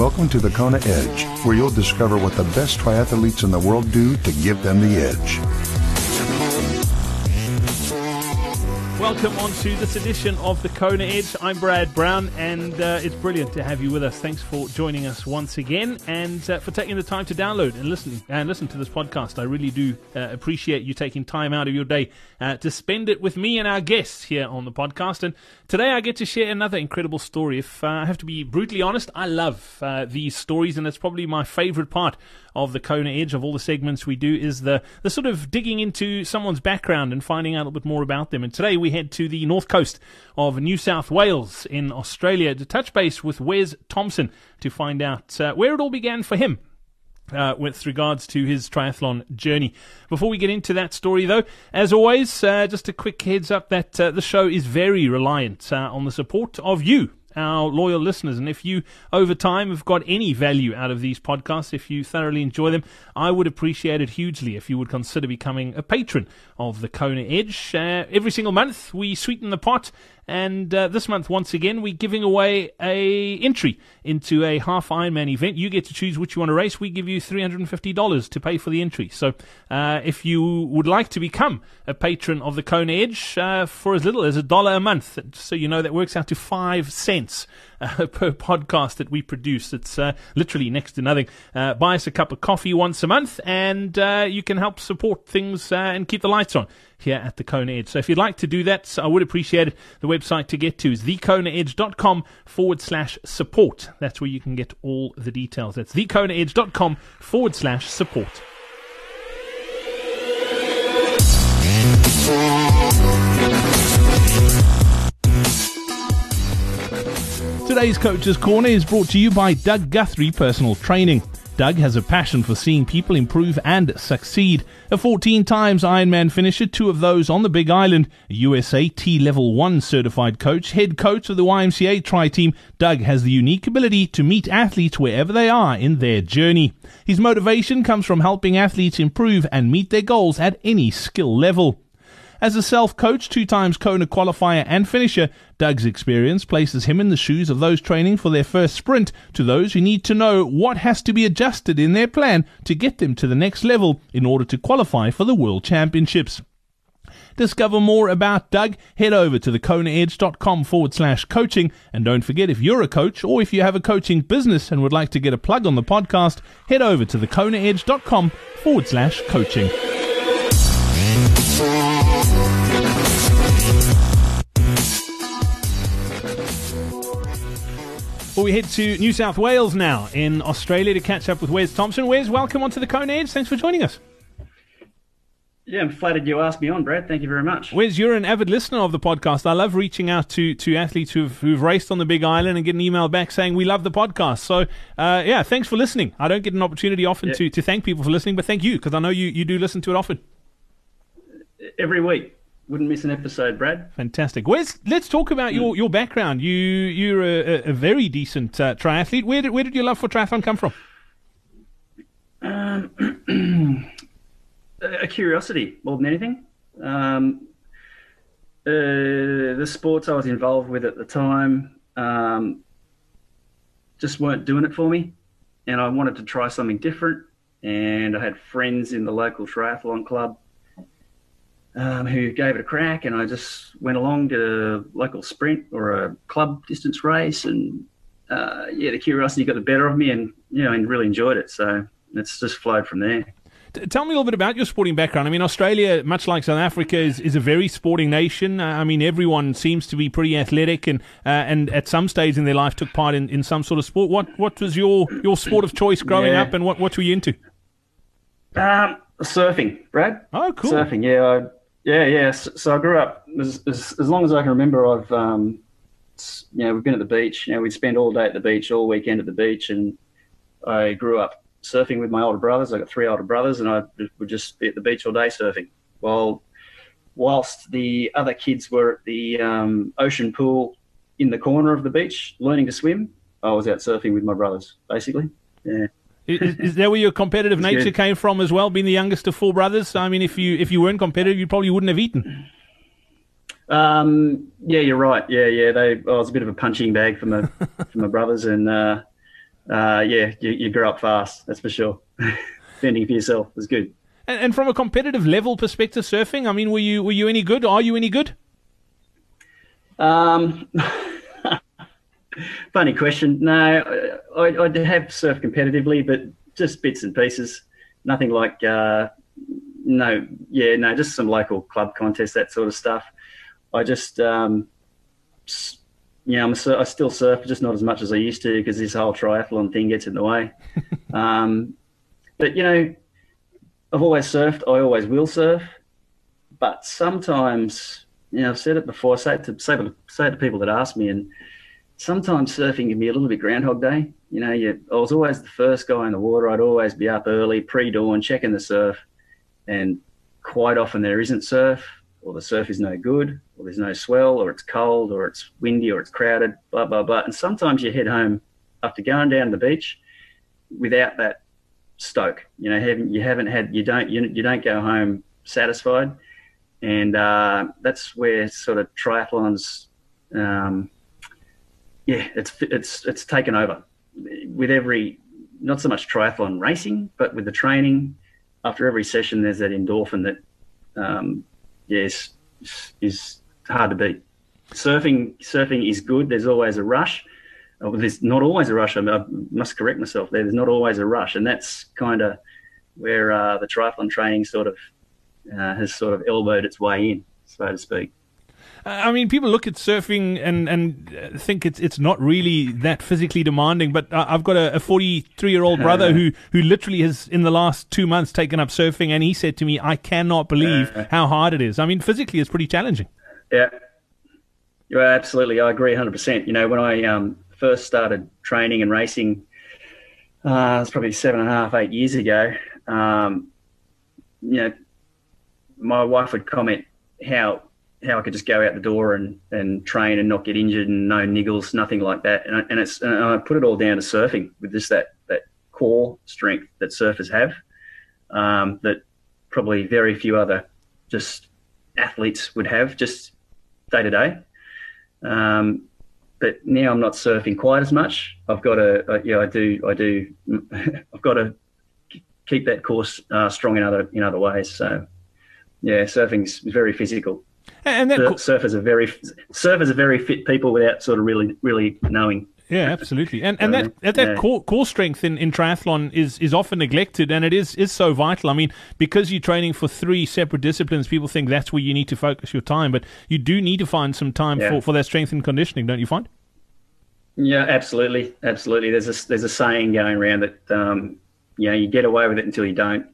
Welcome to the Kona Edge, where you'll discover what the best triathletes in the world do to give them the edge. Welcome on to this edition of the Kona Edge. I'm Brad Brown, and uh, it's brilliant to have you with us. Thanks for joining us once again, and uh, for taking the time to download and listen and listen to this podcast. I really do uh, appreciate you taking time out of your day uh, to spend it with me and our guests here on the podcast. And today, I get to share another incredible story. If uh, I have to be brutally honest, I love uh, these stories, and it's probably my favorite part of the Kona Edge of all the segments we do is the the sort of digging into someone's background and finding out a little bit more about them. And today we head to the north coast of New South Wales in Australia to touch base with Wes Thompson to find out uh, where it all began for him. Uh, with regards to his triathlon journey. Before we get into that story, though, as always, uh, just a quick heads up that uh, the show is very reliant uh, on the support of you, our loyal listeners. And if you, over time, have got any value out of these podcasts, if you thoroughly enjoy them, I would appreciate it hugely if you would consider becoming a patron of the Kona Edge. Uh, every single month, we sweeten the pot and uh, this month, once again, we're giving away a entry into a half Ironman event. You get to choose which you want to race. We give you $350 to pay for the entry. So uh, if you would like to become a patron of the Kona Edge uh, for as little as a dollar a month, so you know that works out to five cents uh, per podcast that we produce. It's uh, literally next to nothing. Uh, buy us a cup of coffee once a month, and uh, you can help support things uh, and keep the lights on here at the Kona Edge. So if you'd like to do that, I would appreciate it. The website to get to is thekonaedge.com forward slash support. That's where you can get all the details. That's thekonaedge.com forward slash support. Today's Coach's Corner is brought to you by Doug Guthrie Personal Training. Doug has a passion for seeing people improve and succeed. A 14 times Ironman finisher, two of those on the Big Island, a USA T Level 1 certified coach, head coach of the YMCA Tri Team, Doug has the unique ability to meet athletes wherever they are in their journey. His motivation comes from helping athletes improve and meet their goals at any skill level. As a self coach, two times Kona qualifier and finisher, Doug's experience places him in the shoes of those training for their first sprint to those who need to know what has to be adjusted in their plan to get them to the next level in order to qualify for the World Championships. Discover more about Doug, head over to thekonaedge.com forward slash coaching. And don't forget, if you're a coach or if you have a coaching business and would like to get a plug on the podcast, head over to thekonaedge.com forward slash coaching. Well, we head to New South Wales now in Australia to catch up with Wes Thompson. Wes, welcome onto the Kona Edge. Thanks for joining us. Yeah, I'm flattered you asked me on, Brad. Thank you very much. Wes, you're an avid listener of the podcast. I love reaching out to, to athletes who've, who've raced on the Big Island and get an email back saying, We love the podcast. So, uh, yeah, thanks for listening. I don't get an opportunity often yeah. to, to thank people for listening, but thank you because I know you, you do listen to it often. Every week wouldn't miss an episode, Brad. Fantastic. Wes, let's talk about your, your background. You you're a, a very decent uh, triathlete. Where did where did your love for triathlon come from? Um, a curiosity more than anything. Um, uh, the sports I was involved with at the time um, just weren't doing it for me, and I wanted to try something different. And I had friends in the local triathlon club um, who gave it a crack, and I just went along to a local sprint or a club distance race, and uh, yeah, the curiosity got the better of me, and you know, and really enjoyed it. So it's just flowed from there. Tell me a little bit about your sporting background. I mean, Australia, much like South Africa, is, is a very sporting nation. Uh, I mean, everyone seems to be pretty athletic, and uh, and at some stage in their life took part in, in some sort of sport. What what was your, your sport of choice growing yeah. up, and what, what were you into? Um, surfing, Brad. Oh, cool. Surfing, yeah. I, yeah, yeah. So, so I grew up as, as, as long as I can remember. I've um, you know we've been at the beach. You know we'd spend all day at the beach, all weekend at the beach, and I grew up surfing with my older brothers. I got three older brothers, and I would just be at the beach all day surfing. While whilst the other kids were at the um, ocean pool in the corner of the beach learning to swim, I was out surfing with my brothers, basically. Yeah. Is, is that where your competitive nature good. came from as well? Being the youngest of four brothers, I mean, if you if you weren't competitive, you probably wouldn't have eaten. Um, yeah, you're right. Yeah, yeah. They, I was a bit of a punching bag for my for my brothers, and uh, uh, yeah, you, you grow up fast. That's for sure. Fending for yourself is good. And, and from a competitive level perspective, surfing. I mean, were you were you any good? Are you any good? Um, funny question. No, I, I have surfed competitively, but just bits and pieces. Nothing like uh, no, yeah, no, just some local club contests, that sort of stuff. I just, um, yeah, I'm a, I still surf, just not as much as I used to because this whole triathlon thing gets in the way. um, but you know, I've always surfed. I always will surf. But sometimes, you know, I've said it before. I say it to say, say to people that ask me, and sometimes surfing can be a little bit Groundhog Day. You know, you, I was always the first guy in the water. I'd always be up early, pre-dawn, checking the surf, and quite often there isn't surf, or the surf is no good, or there's no swell, or it's cold, or it's windy, or it's crowded, blah blah blah. And sometimes you head home after going down the beach without that stoke. You know, haven't, you haven't had, you don't, you, you don't go home satisfied, and uh, that's where sort of triathlons, um, yeah, it's it's it's taken over with every, not so much triathlon racing, but with the training. After every session, there's that endorphin that, um, yes, is hard to beat. Surfing, surfing is good. There's always a rush there's not always a rush. I, I, must correct myself there. There's not always a rush, and that's kind of where uh, the triathlon training sort of uh, has sort of elbowed its way in, so to speak. I mean, people look at surfing and and think it's it's not really that physically demanding. But I've got a 43 year old brother who who literally has in the last two months taken up surfing, and he said to me, "I cannot believe how hard it is. I mean, physically, it's pretty challenging." Yeah, yeah, absolutely. I agree 100. percent You know, when I um, first started training and racing, uh, it's probably seven and a half, eight years ago. Um, you know, my wife would comment how how I could just go out the door and, and train and not get injured and no niggles, nothing like that. And, I, and it's and I put it all down to surfing with just that that core strength that surfers have, um, that probably very few other just athletes would have just day to day. Um, but now I'm not surfing quite as much. I've got to, yeah, I do, I do, I've got to keep that course uh, strong in other in other ways. So, yeah, surfing's very physical. And that surfers are very surfers are very fit people without sort of really really knowing. Yeah, absolutely. And and that that, that yeah. core core strength in, in triathlon is, is often neglected and it is, is so vital. I mean, because you're training for three separate disciplines, people think that's where you need to focus your time, but you do need to find some time yeah. for, for that strength and conditioning, don't you find? Yeah, absolutely. Absolutely. There's a there's a saying going around that um, you know, you get away with it until you don't.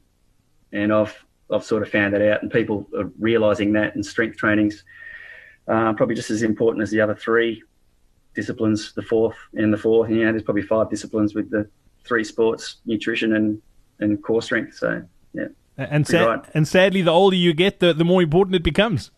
And I've I've sort of found that out and people are realizing that and strength training's uh, probably just as important as the other three disciplines, the fourth and the fourth. You know, there's probably five disciplines with the three sports, nutrition and, and core strength. So, yeah. And, sa- right. and sadly, the older you get, the, the more important it becomes.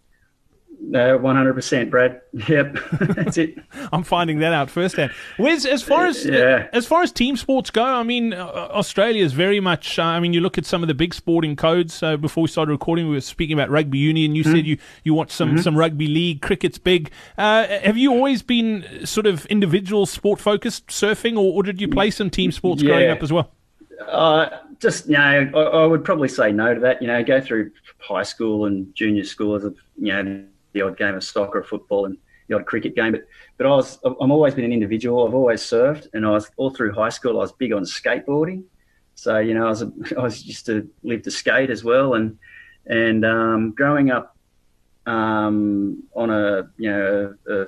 No, one hundred percent, Brad. Yep, that's it. I'm finding that out firsthand. Wes as far as yeah. as far as team sports go? I mean, uh, Australia is very much. Uh, I mean, you look at some of the big sporting codes. Uh, before we started recording, we were speaking about rugby union. You mm-hmm. said you you watch some mm-hmm. some rugby league. Cricket's big. Uh, have you always been sort of individual sport focused surfing, or, or did you play some team sports yeah. growing up as well? Uh, just you know, I, I, would probably say no to that. You know, go through high school and junior school as a you know the odd game of soccer football and the odd cricket game. But but I was I'm always been an individual. I've always surfed, and I was all through high school. I was big on skateboarding. So you know, I was a, I was used to live to skate as well, and and um, growing up um, on a you know a,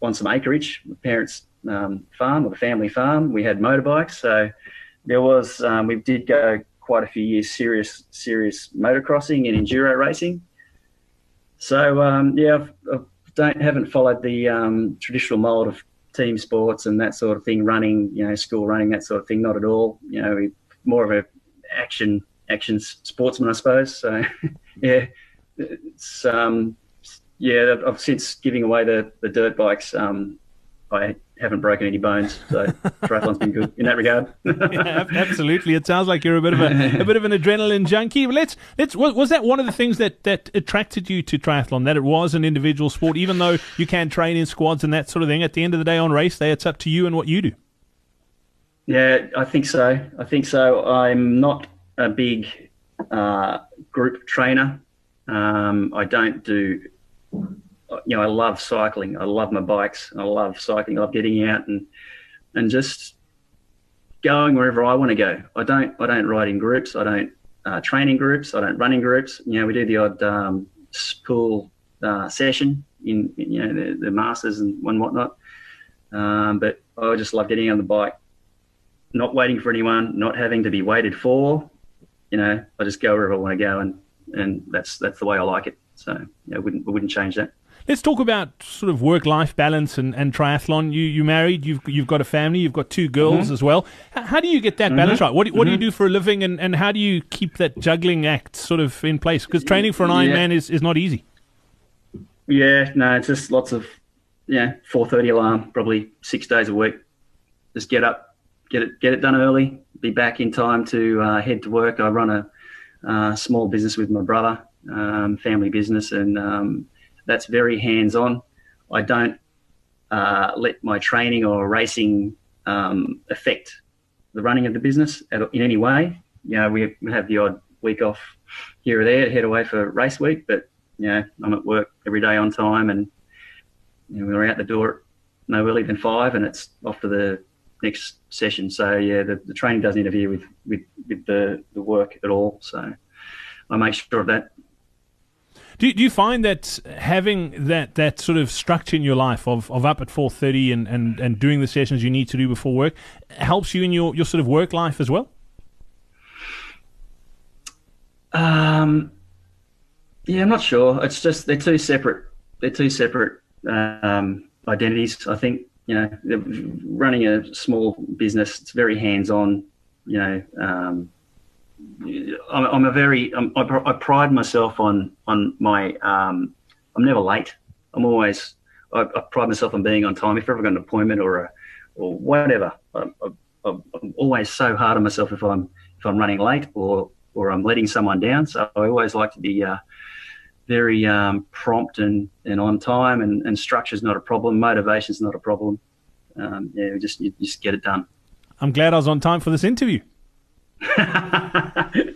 on some acreage, my parents' um, farm or the family farm, we had motorbikes. So there was um, we did go quite a few years serious serious motocrossing and enduro racing. So um, yeah, I don't haven't followed the um, traditional mold of team sports and that sort of thing, running, you know, school running, that sort of thing. Not at all. You know, more of a action action sportsman, I suppose. So yeah, it's um, yeah. I've since giving away the the dirt bikes. Um, I haven't broken any bones, so triathlon's been good in that regard. yeah, absolutely, it sounds like you're a bit of a, a bit of an adrenaline junkie. But let's let's was that one of the things that that attracted you to triathlon? That it was an individual sport, even though you can train in squads and that sort of thing. At the end of the day, on race day, it's up to you and what you do. Yeah, I think so. I think so. I'm not a big uh, group trainer. Um, I don't do, you know, I love cycling. I love my bikes. I love cycling. I love getting out and and just going wherever I want to go. I don't I don't ride in groups. I don't uh, train in groups. I don't run in groups. You know, we do the odd um, pool uh, session in, in, you know the, the masters and one whatnot. Um, but I just love getting on the bike, not waiting for anyone, not having to be waited for. You know, I just go wherever I want to go, and and that's that's the way I like it. So yeah, I wouldn't I wouldn't change that. Let's talk about sort of work-life balance and, and triathlon. You you married, you've you've got a family, you've got two girls mm-hmm. as well. How, do you get that mm-hmm. balance right? What do, what mm-hmm. do you mm-hmm. do for a living, and, and how do you keep that juggling act sort of in place? Because training for an Ironman yeah. is, is not easy. Yeah, no, it's just lots of yeah, four thirty alarm, probably six days a week. Just get up, get it get it done early, be back in time to uh, head to work. I run a uh, small business with my brother, um, family business, and um, that's very hands on. I don't uh, let my training or racing um, affect the running of the business in any way. You know, we have the odd week off here or there to head away for race week, but you know, I'm at work every day on time, and you know, we're out the door no earlier than five, and it's off to the next session. So yeah, the, the training doesn't interfere with, with, with the, the work at all. So I make sure of that. Do, do you find that having that, that sort of structure in your life of, of up at 4.30 and, and, and doing the sessions you need to do before work helps you in your, your sort of work life as well? Um, yeah, I'm not sure. It's just they're two separate. They're two separate um, identities. I think you know, running a small business, it's very hands-on. You know, um, I'm, a very I'm, I, pride myself on on my. Um, I'm never late. I'm always. I, I, pride myself on being on time. If I've ever got an appointment or a or whatever, I, am always so hard on myself if I'm if I'm running late or or I'm letting someone down. So I always like to be. Uh, very um, prompt and, and on time, and, and structure is not a problem. Motivation is not a problem. Um, yeah, just you just get it done. I'm glad I was on time for this interview.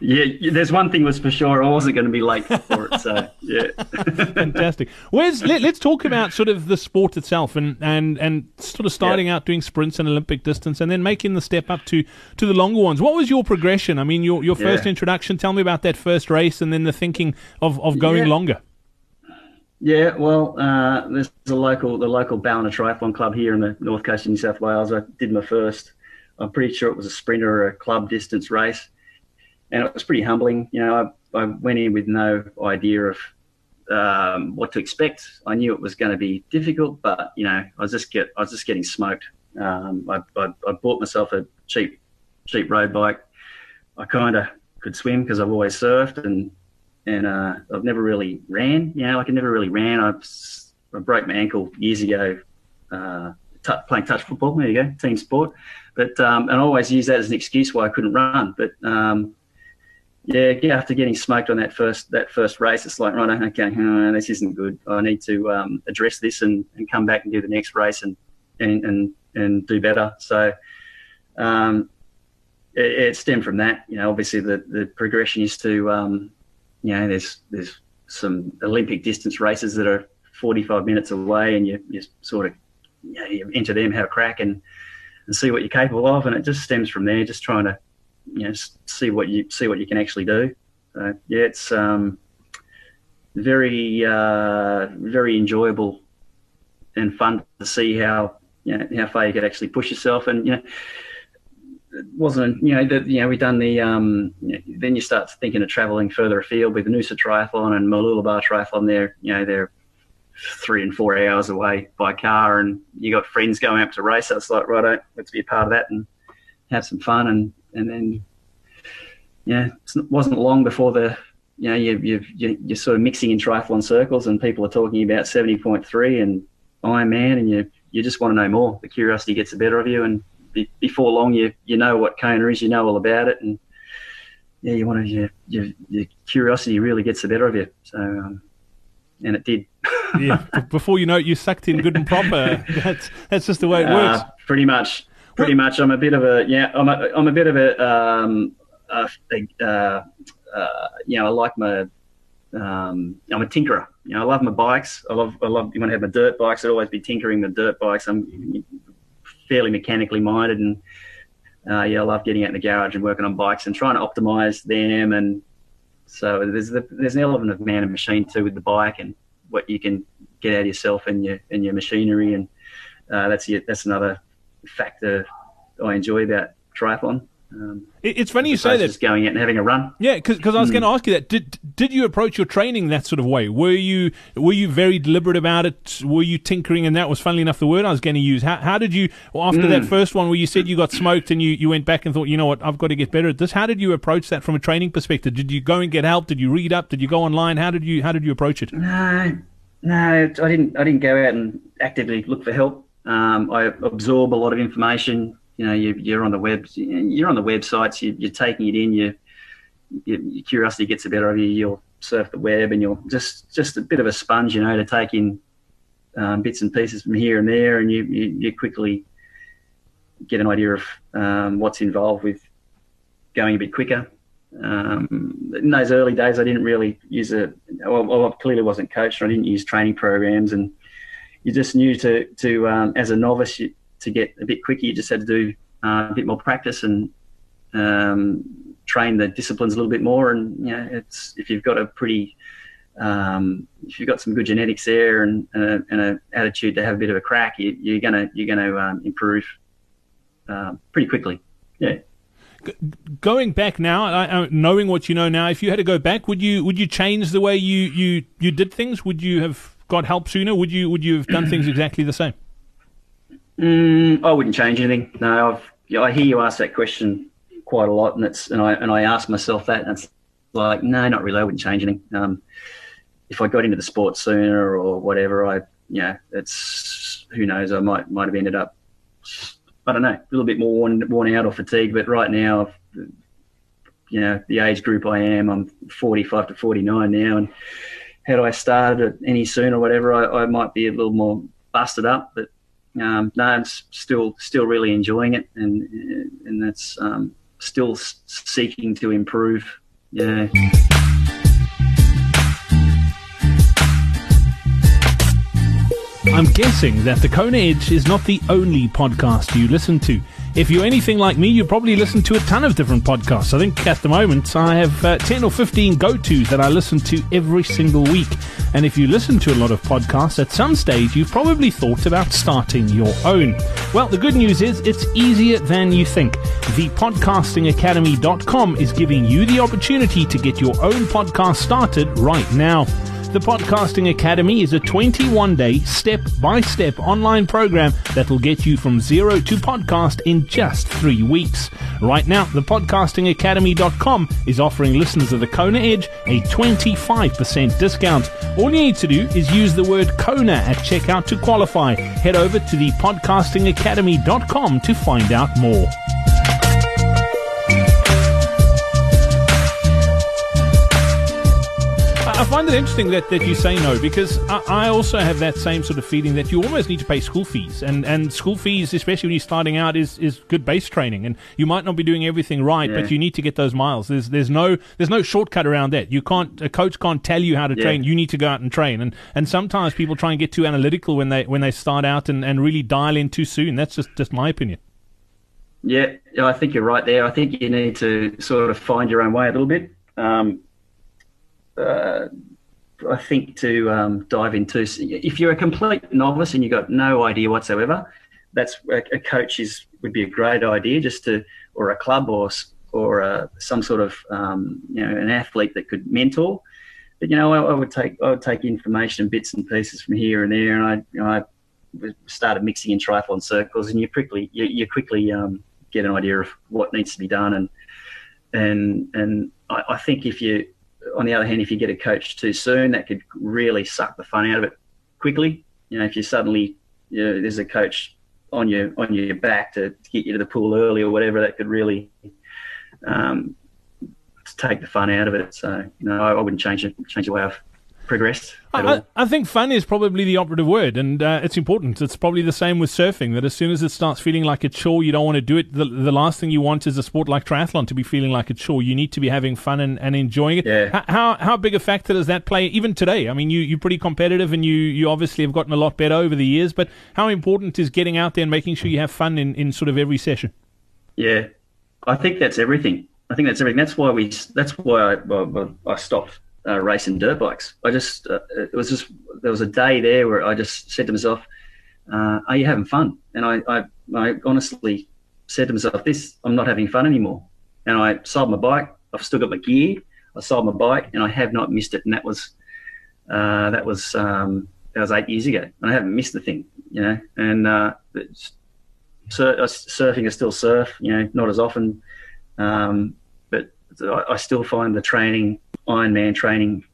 yeah, there's one thing was for sure. I wasn't going to be late for it. So yeah, fantastic. Wes let, us talk about sort of the sport itself and and and sort of starting out doing sprints and Olympic distance, and then making the step up to to the longer ones. What was your progression? I mean, your your first yeah. introduction. Tell me about that first race, and then the thinking of of going yeah. longer. Yeah, well, uh, there's a local the local Ballina Triathlon Club here in the north coast of New South Wales. I did my first. I'm pretty sure it was a sprinter or a club distance race and it was pretty humbling. You know, I, I went in with no idea of um, what to expect. I knew it was going to be difficult, but you know, I was just get I was just getting smoked. Um, I, I, I, bought myself a cheap cheap road bike. I kind of could swim because I've always surfed and and uh, I've never really ran. You know, like I never really ran. I, I broke my ankle years ago uh, t- playing touch football. There you go, team sport. But um, and I always use that as an excuse why I couldn't run. But um, yeah, after getting smoked on that first that first race, it's like right, okay, oh, this isn't good. I need to um, address this and, and come back and do the next race and and and, and do better. So um, it, it, stemmed from that. You know, obviously the, the progression is to um, you know there's there's some Olympic distance races that are 45 minutes away, and you you sort of you, know, you enter them, have a crack, and and see what you're capable of, and it just stems from there. Just trying to you know see what you see what you can actually do. So yeah, it's um, very uh, very enjoyable and fun to see how you know how far you could actually push yourself, and you know. It wasn't you know the, you know we done the um, then you start thinking of travelling further afield with the Noosa Triathlon and Mooloolaba Triathlon there you know they're three and four hours away by car and you got friends going up to race it's like right let's be a part of that and have some fun and and then yeah, it wasn't long before the you know you you you're sort of mixing in triathlon circles and people are talking about seventy point three and Ironman and you you just want to know more. The curiosity gets the better of you, and be, before long you you know what Kona is, you know all about it, and yeah, you want to your your, your curiosity really gets the better of you. So. Um, and it did. yeah, before you know it, you sucked in good and proper. That's that's just the way it works. Uh, pretty much. pretty much. I'm a bit of a yeah. I'm a I'm a bit of a um a, a, uh, uh, you know I like my um I'm a tinkerer. You know I love my bikes. I love I love when I have my dirt bikes. I'd always be tinkering the dirt bikes. I'm fairly mechanically minded and. Uh, yeah, I love getting out in the garage and working on bikes and trying to optimize them. And so there's the, there's an element of man and machine too with the bike and what you can get out of yourself and your and your machinery. And uh, that's that's another factor I enjoy about triathlon. Um, it's funny you say that. Just going out and having a run. Yeah, because I was mm. going to ask you that. Did did you approach your training that sort of way? Were you were you very deliberate about it? Were you tinkering? And that was, funnily enough, the word I was going to use. How, how did you well, after mm. that first one where you said you got smoked and you, you went back and thought, you know what, I've got to get better at this. How did you approach that from a training perspective? Did you go and get help? Did you read up? Did you go online? How did you how did you approach it? No, no, I didn't. I didn't go out and actively look for help. Um, I absorb a lot of information you know you, are on the web you're on the websites you, are taking it in you, your curiosity gets the better of you you'll surf the web and you'll just just a bit of a sponge you know to take in um, bits and pieces from here and there and you, you, you quickly get an idea of um, what's involved with going a bit quicker. Um, in those early days I didn't really use a well, I clearly wasn't coached I didn't use training programs and you just knew to to um, as a novice you, to get a bit quicker, you just had to do uh, a bit more practice and um, train the disciplines a little bit more. And you know, it's if you've got a pretty um, if you've got some good genetics there and, and, an attitude to have a bit of a crack, you, are gonna you're gonna um, improve uh, pretty quickly. Yeah. Going back now, knowing what you know now, if you had to go back, would you would you change the way you, you, you did things? Would you have got help sooner? Would you would you have done things exactly the same? Mm, I wouldn't change anything. No, I've, know, I hear you ask that question quite a lot, and it's and I and I ask myself that, and it's like, no, not really. I wouldn't change anything. Um, if I got into the sport sooner or whatever, I, you know, it's who knows. I might might have ended up, I don't know, a little bit more worn, worn out or fatigued. But right now, you know, the age group I am, I'm 45 to 49 now, and had I started any sooner or whatever, I, I might be a little more busted up. But um, no, I'm still still really enjoying it, and and that's um, still seeking to improve. Yeah. I'm guessing that the Kona Edge is not the only podcast you listen to. If you're anything like me, you probably listen to a ton of different podcasts. I think at the moment I have uh, 10 or 15 go tos that I listen to every single week. And if you listen to a lot of podcasts, at some stage you've probably thought about starting your own. Well, the good news is it's easier than you think. ThePodcastingAcademy.com is giving you the opportunity to get your own podcast started right now. The Podcasting Academy is a 21 day, step by step online program that will get you from zero to podcast in just three weeks. Right now, the podcastingacademy.com is offering listeners of the Kona Edge a 25% discount. All you need to do is use the word Kona at checkout to qualify. Head over to the podcastingacademy.com to find out more. I find it interesting that, that you say no because I, I, also have that same sort of feeling that you almost need to pay school fees and, and school fees, especially when you're starting out, is, is good base training and you might not be doing everything right, yeah. but you need to get those miles. There's there's no there's no shortcut around that. You can't a coach can't tell you how to yeah. train. You need to go out and train. And and sometimes people try and get too analytical when they when they start out and, and really dial in too soon. That's just just my opinion. Yeah, I think you're right there. I think you need to sort of find your own way a little bit. Um, uh, I think to um, dive into. If you're a complete novice and you've got no idea whatsoever, that's a coach is would be a great idea just to, or a club or or uh, some sort of um, you know an athlete that could mentor. But you know, I, I, would take I would take information and bits and pieces from here and there, and I you know, I started mixing in triathlon circles, and you quickly you, you quickly um, get an idea of what needs to be done, and and and I, I think if you on the other hand, if you get a coach too soon, that could really suck the fun out of it quickly. You know, if you suddenly you know, there's a coach on your on your back to, get you to the pool early or whatever, that could really um, take the fun out of it. So, you know, I, I wouldn't change it, change the way I've progressed I. I think fun is probably the operative word, and uh, it's important. It's probably the same with surfing. That as soon as it starts feeling like a chore, you don't want to do it. The, the last thing you want is a sport like triathlon to be feeling like a chore. You need to be having fun and, and enjoying it. Yeah. How how big a factor does that play even today? I mean, you you're pretty competitive, and you you obviously have gotten a lot better over the years. But how important is getting out there and making sure you have fun in, in sort of every session? Yeah, I think that's everything. I think that's everything. That's why we. That's why I, well, I stopped uh, racing dirt bikes. I just. Uh, it was just. There was a day there where I just said to myself, uh, "Are you having fun?" And I, I, I honestly said to myself, "This. I'm not having fun anymore." And I sold my bike. I've still got my gear. I sold my bike, and I have not missed it. And that was. Uh, that was. Um, that was eight years ago, and I haven't missed the thing. You know, and uh, sur- uh, surfing is still surf. You know, not as often. Um, but I, I still find the training, Ironman training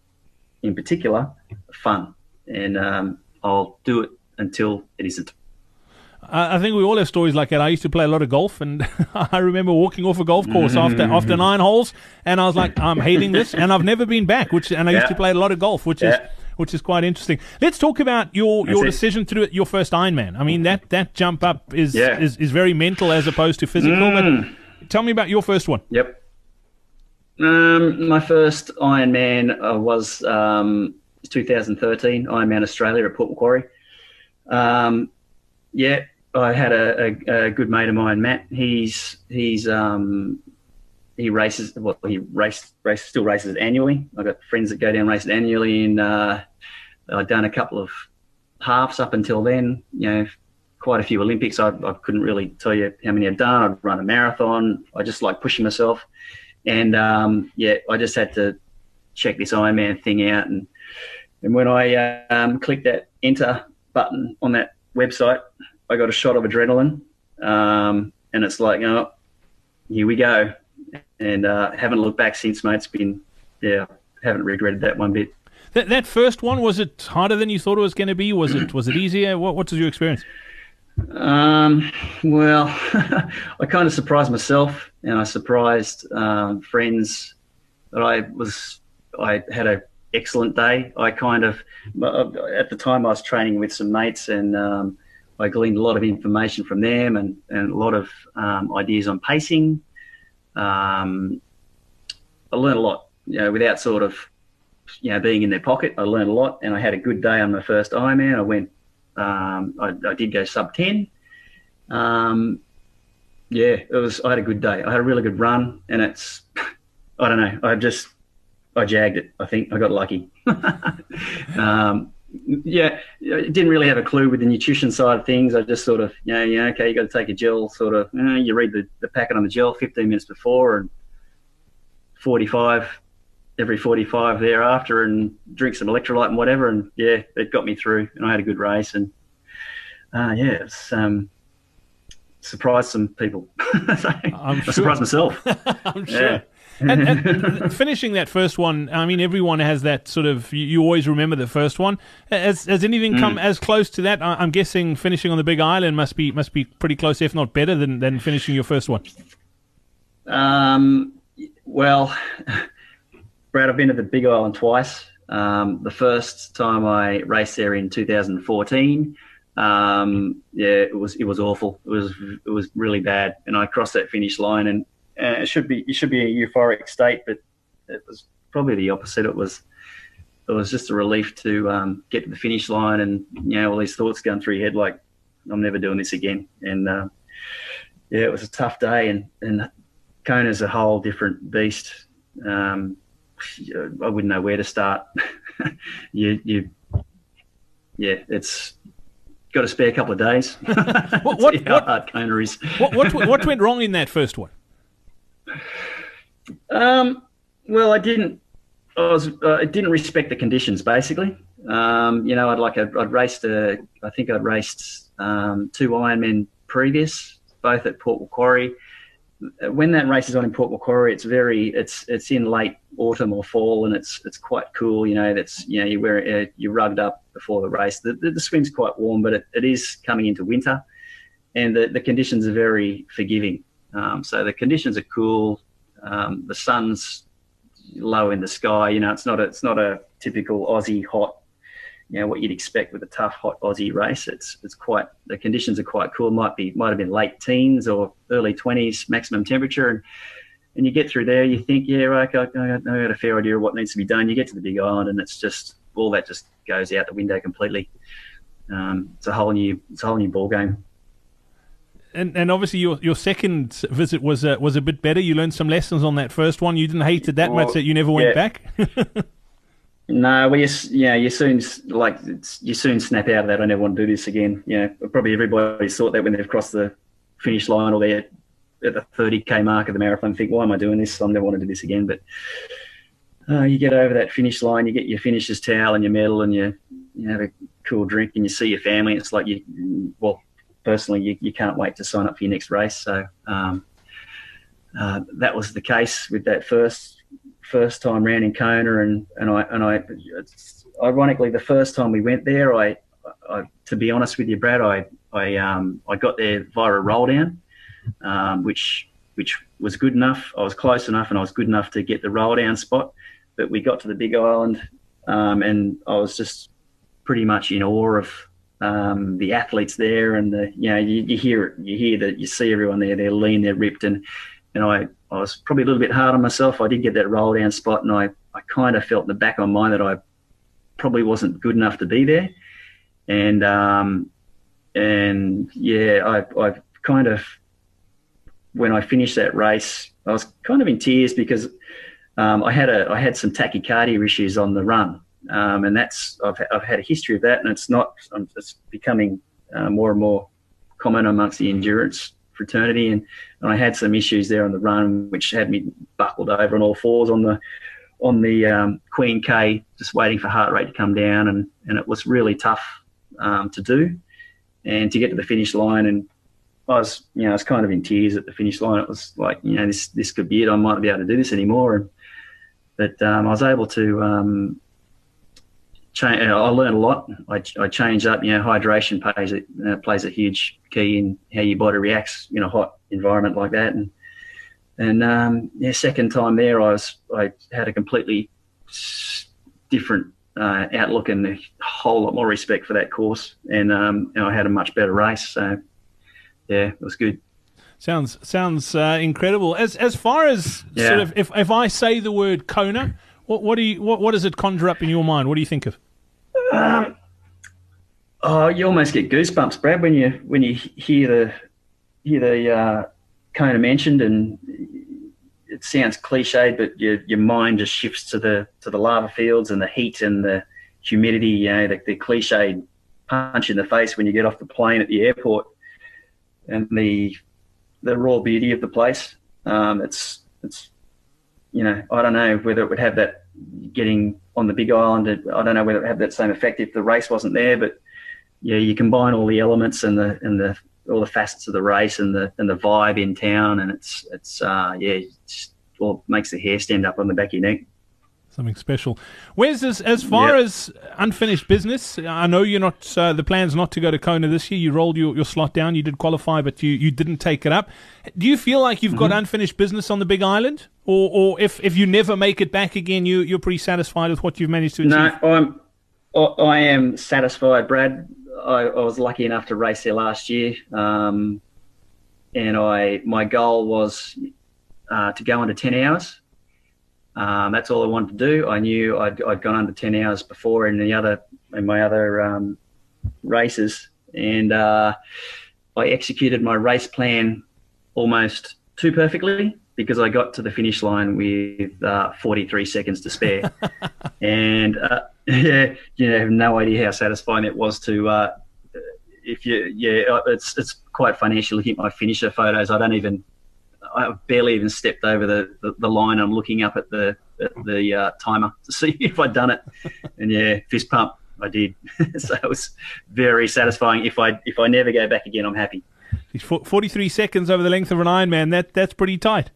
in particular, fun. And um, I'll do it until it isn't. I think we all have stories like that. I used to play a lot of golf, and I remember walking off a golf course after after nine holes, and I was like, "I'm hating this," and I've never been back. Which and I used to play a lot of golf, which is which is quite interesting. Let's talk about your your it. decision to do it, your first Ironman. I mean that that jump up is Yeah. is, is very mental as opposed to physical. But tell me about your first one. Yep. Um, my first Ironman uh, was um, 2013 Ironman Australia at Port Macquarie. Um, yeah, I had a, a, a good mate of mine, Matt. He's he's um, he races. Well, he raced, race still races annually. I've got friends that go down and race annually, and uh, I'd done a couple of halves up until then. You know, quite a few Olympics. I, I couldn't really tell you how many I've done. I'd run a marathon. I just like pushing myself, and um, yeah, I just had to check this Ironman thing out. And and when I um, clicked that enter button on that website, I got a shot of adrenaline, um, and it's like, oh, here we go. And uh, haven't looked back since, mate. It's been yeah, haven't regretted that one bit. That that first one was it harder than you thought it was going to be? Was it was it easier? What what was your experience? Um, well, I kind of surprised myself, and I surprised um, friends that I was. I had a excellent day. I kind of at the time I was training with some mates, and um, I gleaned a lot of information from them, and, and a lot of um, ideas on pacing. Um, I learned a lot, you know, without sort of, you know, being in their pocket. I learned a lot, and I had a good day on my first Ironman. I went um, I, I, did go sub 10. Um, yeah, it was, I had a good day. I had a really good run and it's, I don't know. I just, I jagged it. I think I got lucky. um, yeah, didn't really have a clue with the nutrition side of things. I just sort of, you know, yeah, okay, you got to take a gel sort of, you, know, you read the, the packet on the gel 15 minutes before and 45 every 45 thereafter and drink some electrolyte and whatever. And yeah, it got me through and I had a good race and uh, yeah, it's um, surprised some people. so, I'm sure. surprised myself. I'm sure. Yeah. and, and finishing that first one, I mean, everyone has that sort of. You, you always remember the first one. Has, has anything come as close to that? I, I'm guessing finishing on the Big Island must be must be pretty close, if not better, than than finishing your first one. Um, well, Brad, I've been to the Big Island twice. Um, the first time I raced there in 2014, um, yeah, it was it was awful. It was it was really bad, and I crossed that finish line, and uh, it should be it should be a euphoric state, but it was probably the opposite. It was it was just a relief to um, get to the finish line, and you know all these thoughts going through your head like I'm never doing this again, and uh, yeah, it was a tough day, and and Kona's a whole different beast. Um, I wouldn't know where to start. you, you, yeah, it's got to spare a couple of days. What- what- how what- hard Kona is. What what what went wrong in that first one? Um, well, I didn't. I was. Uh, I didn't respect the conditions. Basically, um, you know, I'd like. A, I'd raced. A, I think I'd raced um, two Ironmen previous, both at Port Macquarie. When that race is on in Port Macquarie, it's very. It's it's in late autumn or fall, and it's it's quite cool. You know, that's you know you wear uh, you're rugged up before the race. The, the, the swim's quite warm, but it, it is coming into winter, and the, the conditions are very forgiving. Um, so the conditions are cool. Um, the sun's low in the sky. You know, it's not a, it's not a typical Aussie hot. You know what you'd expect with a tough hot Aussie race. It's it's quite the conditions are quite cool. Might be might have been late teens or early twenties maximum temperature, and and you get through there. You think, yeah, right, I, I, I got a fair idea of what needs to be done. You get to the Big Island, and it's just all that just goes out the window completely. Um, it's a whole new it's a whole new ball game and, and obviously your your second visit was uh, was a bit better. You learned some lessons on that first one. You didn't hate it that well, much that you never went yeah. back. no, well, you, yeah, you soon like you soon snap out of that. I never want to do this again. Yeah, probably everybody thought that when they've crossed the finish line or they're at the 30k mark of the marathon. Think, why am I doing this? I never want to do this again. But uh, you get over that finish line, you get your finisher's towel and your medal, and you you have a cool drink, and you see your family. It's like you well personally, you, you can't wait to sign up for your next race. So um, uh, that was the case with that first first time round in Kona, and and I and I, ironically, the first time we went there, I, I to be honest with you, Brad, I I um, I got there via a roll down, um, which which was good enough. I was close enough, and I was good enough to get the roll down spot. But we got to the Big Island, um, and I was just pretty much in awe of um, the athletes there, and the you know you, you hear it, you hear that you see everyone there. They're lean, they're ripped, and and I I was probably a little bit hard on myself. I did get that roll down spot, and I I kind of felt in the back of my mind that I probably wasn't good enough to be there, and um, and yeah, I I kind of when I finished that race, I was kind of in tears because um, I had a I had some tachycardia issues on the run, um, and that's I've, I've had a history of that, and it's not it's becoming uh, more and more common amongst the endurance fraternity, and, and I had some issues there on the run, which had me buckled over on all fours on the on the um, Queen K, just waiting for heart rate to come down, and and it was really tough um, to do, and to get to the finish line, and I was you know I was kind of in tears at the finish line. It was like you know this this could be it. I might not be able to do this anymore, and but um, I was able to change, uh, I learned a lot. I, I changed up. You know, hydration plays a, uh, plays a huge key in how your body reacts in a hot environment like that. And and um, yeah, second time there, I was I had a completely different uh, outlook and a whole lot more respect for that course. And um, and I had a much better race. So yeah, it was good. Sounds sounds uh, incredible. As as far as yeah. sort of if if I say the word Kona, what what do you what what does it conjure up in your mind? What do you think of? Um, oh, you almost get goosebumps, Brad, when you when you hear the hear the uh, Kona mentioned, and it sounds cliched, but your your mind just shifts to the to the lava fields and the heat and the humidity. You know, the, the cliched punch in the face when you get off the plane at the airport, and the the raw beauty of the place. Um, it's it's you know I don't know whether it would have that getting on the Big Island. I don't know whether it would have that same effect if the race wasn't there, but yeah, you combine all the elements and the and the all the facets of the race and the and the vibe in town, and it's it's uh, yeah, it's, well, makes the hair stand up on the back of your neck. Something special. Wes this as far yep. as unfinished business? I know you're not. Uh, the plan's not to go to Kona this year. You rolled your, your slot down. You did qualify, but you, you didn't take it up. Do you feel like you've mm-hmm. got unfinished business on the Big Island, or or if, if you never make it back again, you you're pretty satisfied with what you've managed to achieve? No, I'm. I am satisfied, Brad. I, I was lucky enough to race there last year, um, and I my goal was uh, to go under ten hours um, that's all I wanted to do. I knew I'd, I'd gone under 10 hours before in the other in my other um, races, and uh, I executed my race plan almost too perfectly because I got to the finish line with uh, 43 seconds to spare, and uh, yeah, you have no idea how satisfying it was to. Uh, if you, yeah, it's it's quite funny actually looking at my finisher photos. I don't even I barely even stepped over the, the, the line. I'm looking up at the at the uh, timer to see if I'd done it, and yeah, fist pump. I did. so it was very satisfying. If I if I never go back again, I'm happy. 43 seconds over the length of an Ironman. That that's pretty tight.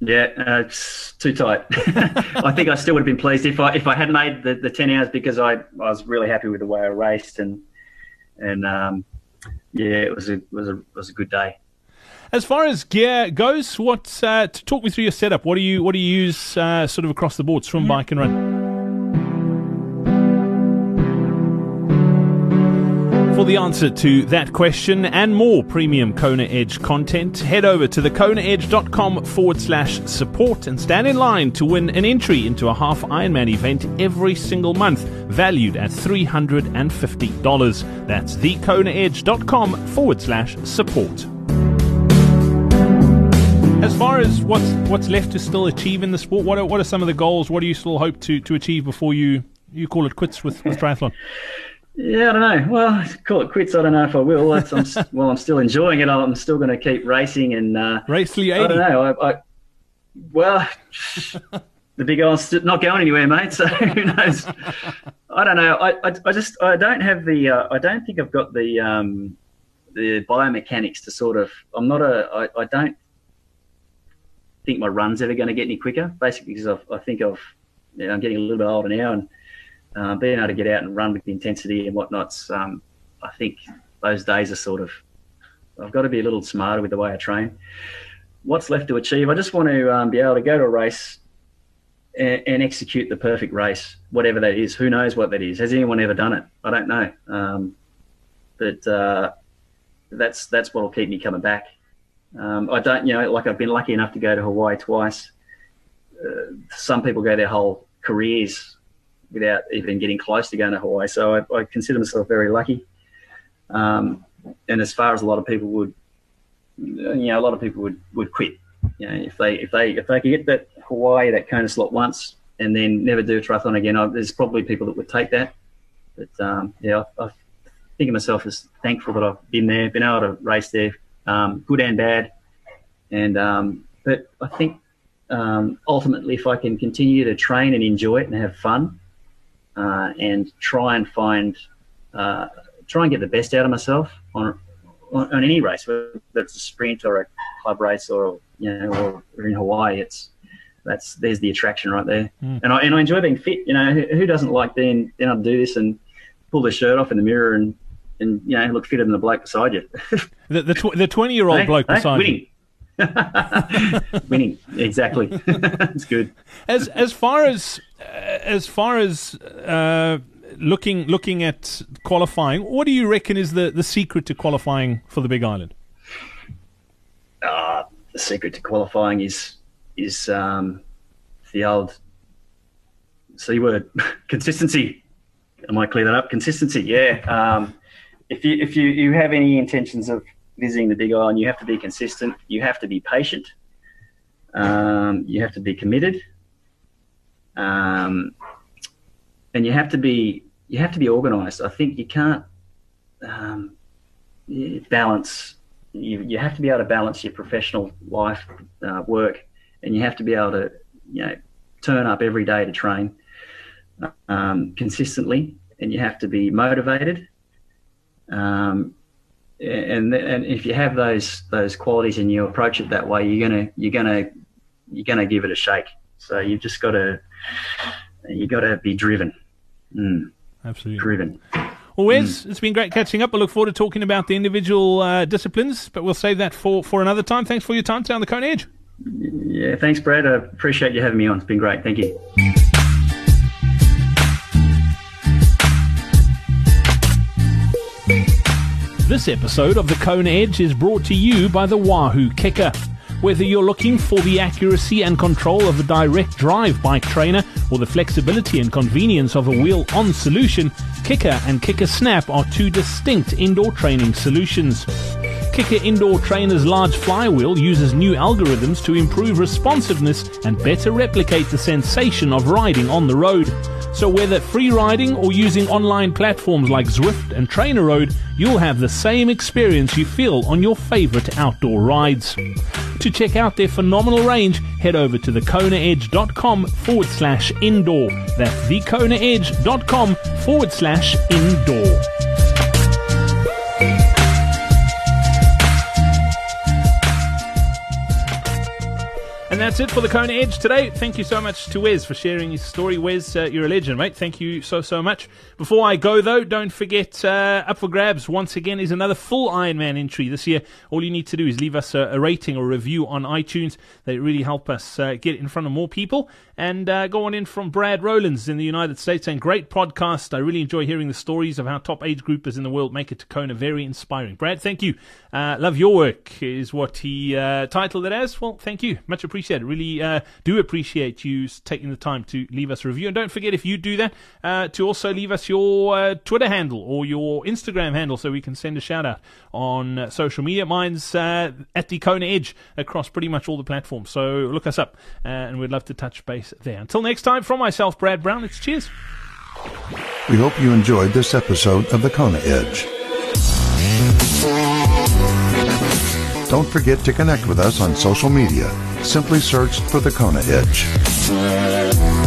Yeah, uh, it's too tight. I think I still would have been pleased if I if I had made the, the ten hours because I, I was really happy with the way I raced and and um, yeah, it was a was a was a good day. As far as gear goes, what uh, to talk me through your setup? What do you what do you use uh, sort of across the board, swim, mm-hmm. bike, and run? For the answer to that question and more premium Kona Edge content, head over to thekonaedge.com forward slash support and stand in line to win an entry into a half Ironman event every single month, valued at $350. That's thekonaedge.com forward slash support. As far as what's what's left to still achieve in the sport, what are, what are some of the goals? What do you still hope to, to achieve before you, you call it quits with, with triathlon? Yeah, I don't know. Well, call it quits. I don't know if I will. I'm, well, I'm still enjoying it. I'm still going to keep racing and uh, race the 80. I don't know. I, I well, the big one's not going anywhere, mate. So who knows? I don't know. I, I, I, just I don't have the. Uh, I don't think I've got the um, the biomechanics to sort of. I'm not a. I, I don't think my run's ever going to get any quicker. Basically, because i think I've. You know, I'm getting a little bit older now and uh, being able to get out and run with the intensity and whatnots, um, I think those days are sort of, I've got to be a little smarter with the way I train. What's left to achieve? I just want to um, be able to go to a race and, and, execute the perfect race, whatever that is. Who knows what that is? Has anyone ever done it? I don't know. Um, but uh, that's that's what will keep me coming back. Um, I don't, you know, like I've been lucky enough to go to Hawaii twice. Uh, some people go their whole careers without even getting close to going to Hawaii. So I, I consider myself very lucky. Um, and as far as a lot of people would, you know, a lot of people would, would quit. You know, if they if they if they could get that Hawaii that Kona slot once and then never do a triathlon again, I, there's probably people that would take that. But um, yeah, I, I, think of myself as thankful that I've been there, been able to race there, um, good and bad. And um, but I think um, ultimately, if I can continue to train and enjoy it and have fun, uh, and try and find, uh, try and get the best out of myself on, on, on any race, whether it's a sprint or a club race or you know or in Hawaii. It's that's there's the attraction right there, mm. and I and I enjoy being fit. You know, who, who doesn't like being able to do this and pull their shirt off in the mirror and and you know look fitter than the bloke beside you. the the, tw- the twenty year old bloke beside you. winning exactly it's good as as far as as far as uh, looking looking at qualifying, what do you reckon is the, the secret to qualifying for the Big Island? Uh, the secret to qualifying is is um, the old C word consistency. am I clear that up. Consistency, yeah. Um, if you if you, you have any intentions of visiting the Big Island, you have to be consistent. You have to be patient. Um, you have to be committed um, and you have to be you have to be organised. I think you can't um, balance. You, you have to be able to balance your professional life, uh, work, and you have to be able to you know turn up every day to train um, consistently, and you have to be motivated. Um, and and if you have those those qualities and you approach it that way, you're gonna you're gonna you're gonna give it a shake. So you've just got to you got to be driven. Mm. Absolutely driven. Well, Wes, mm. it's been great catching up. I look forward to talking about the individual uh, disciplines, but we'll save that for, for another time. Thanks for your time today on the Kona Edge. Yeah, thanks, Brad. I appreciate you having me on. It's been great. Thank you. This episode of the Kona Edge is brought to you by the Wahoo Kicker. Whether you're looking for the accuracy and control of a direct drive bike trainer or the flexibility and convenience of a wheel on solution, Kicker and Kicker Snap are two distinct indoor training solutions. Kicker Indoor Trainer's large flywheel uses new algorithms to improve responsiveness and better replicate the sensation of riding on the road. So whether free riding or using online platforms like Zwift and TrainerRoad, you'll have the same experience you feel on your favorite outdoor rides. To check out their phenomenal range, head over to thekonaedge.com forward slash indoor. That's thekonaedge.com forward slash indoor. And that's it for the Kona Edge today. Thank you so much to Wes for sharing his story. Wes, uh, you're a legend, mate. Thank you so, so much. Before I go, though, don't forget uh, up for grabs once again is another full Ironman entry this year. All you need to do is leave us a, a rating or review on iTunes. They really help us uh, get in front of more people. And uh, go on in from Brad Rowlands in the United States. And great podcast. I really enjoy hearing the stories of how top age groupers in the world make it to Kona. Very inspiring. Brad, thank you. Uh, love your work, is what he uh, titled it as. Well, thank you. Much appreciated. Really uh, do appreciate you taking the time to leave us a review. And don't forget, if you do that, uh, to also leave us your uh, Twitter handle or your Instagram handle so we can send a shout out on uh, social media. Mine's at the Kona Edge across pretty much all the platforms. So look us up and we'd love to touch base there. Until next time, from myself, Brad Brown, it's cheers. We hope you enjoyed this episode of the Kona Edge. Don't forget to connect with us on social media. Simply search for the Kona Edge.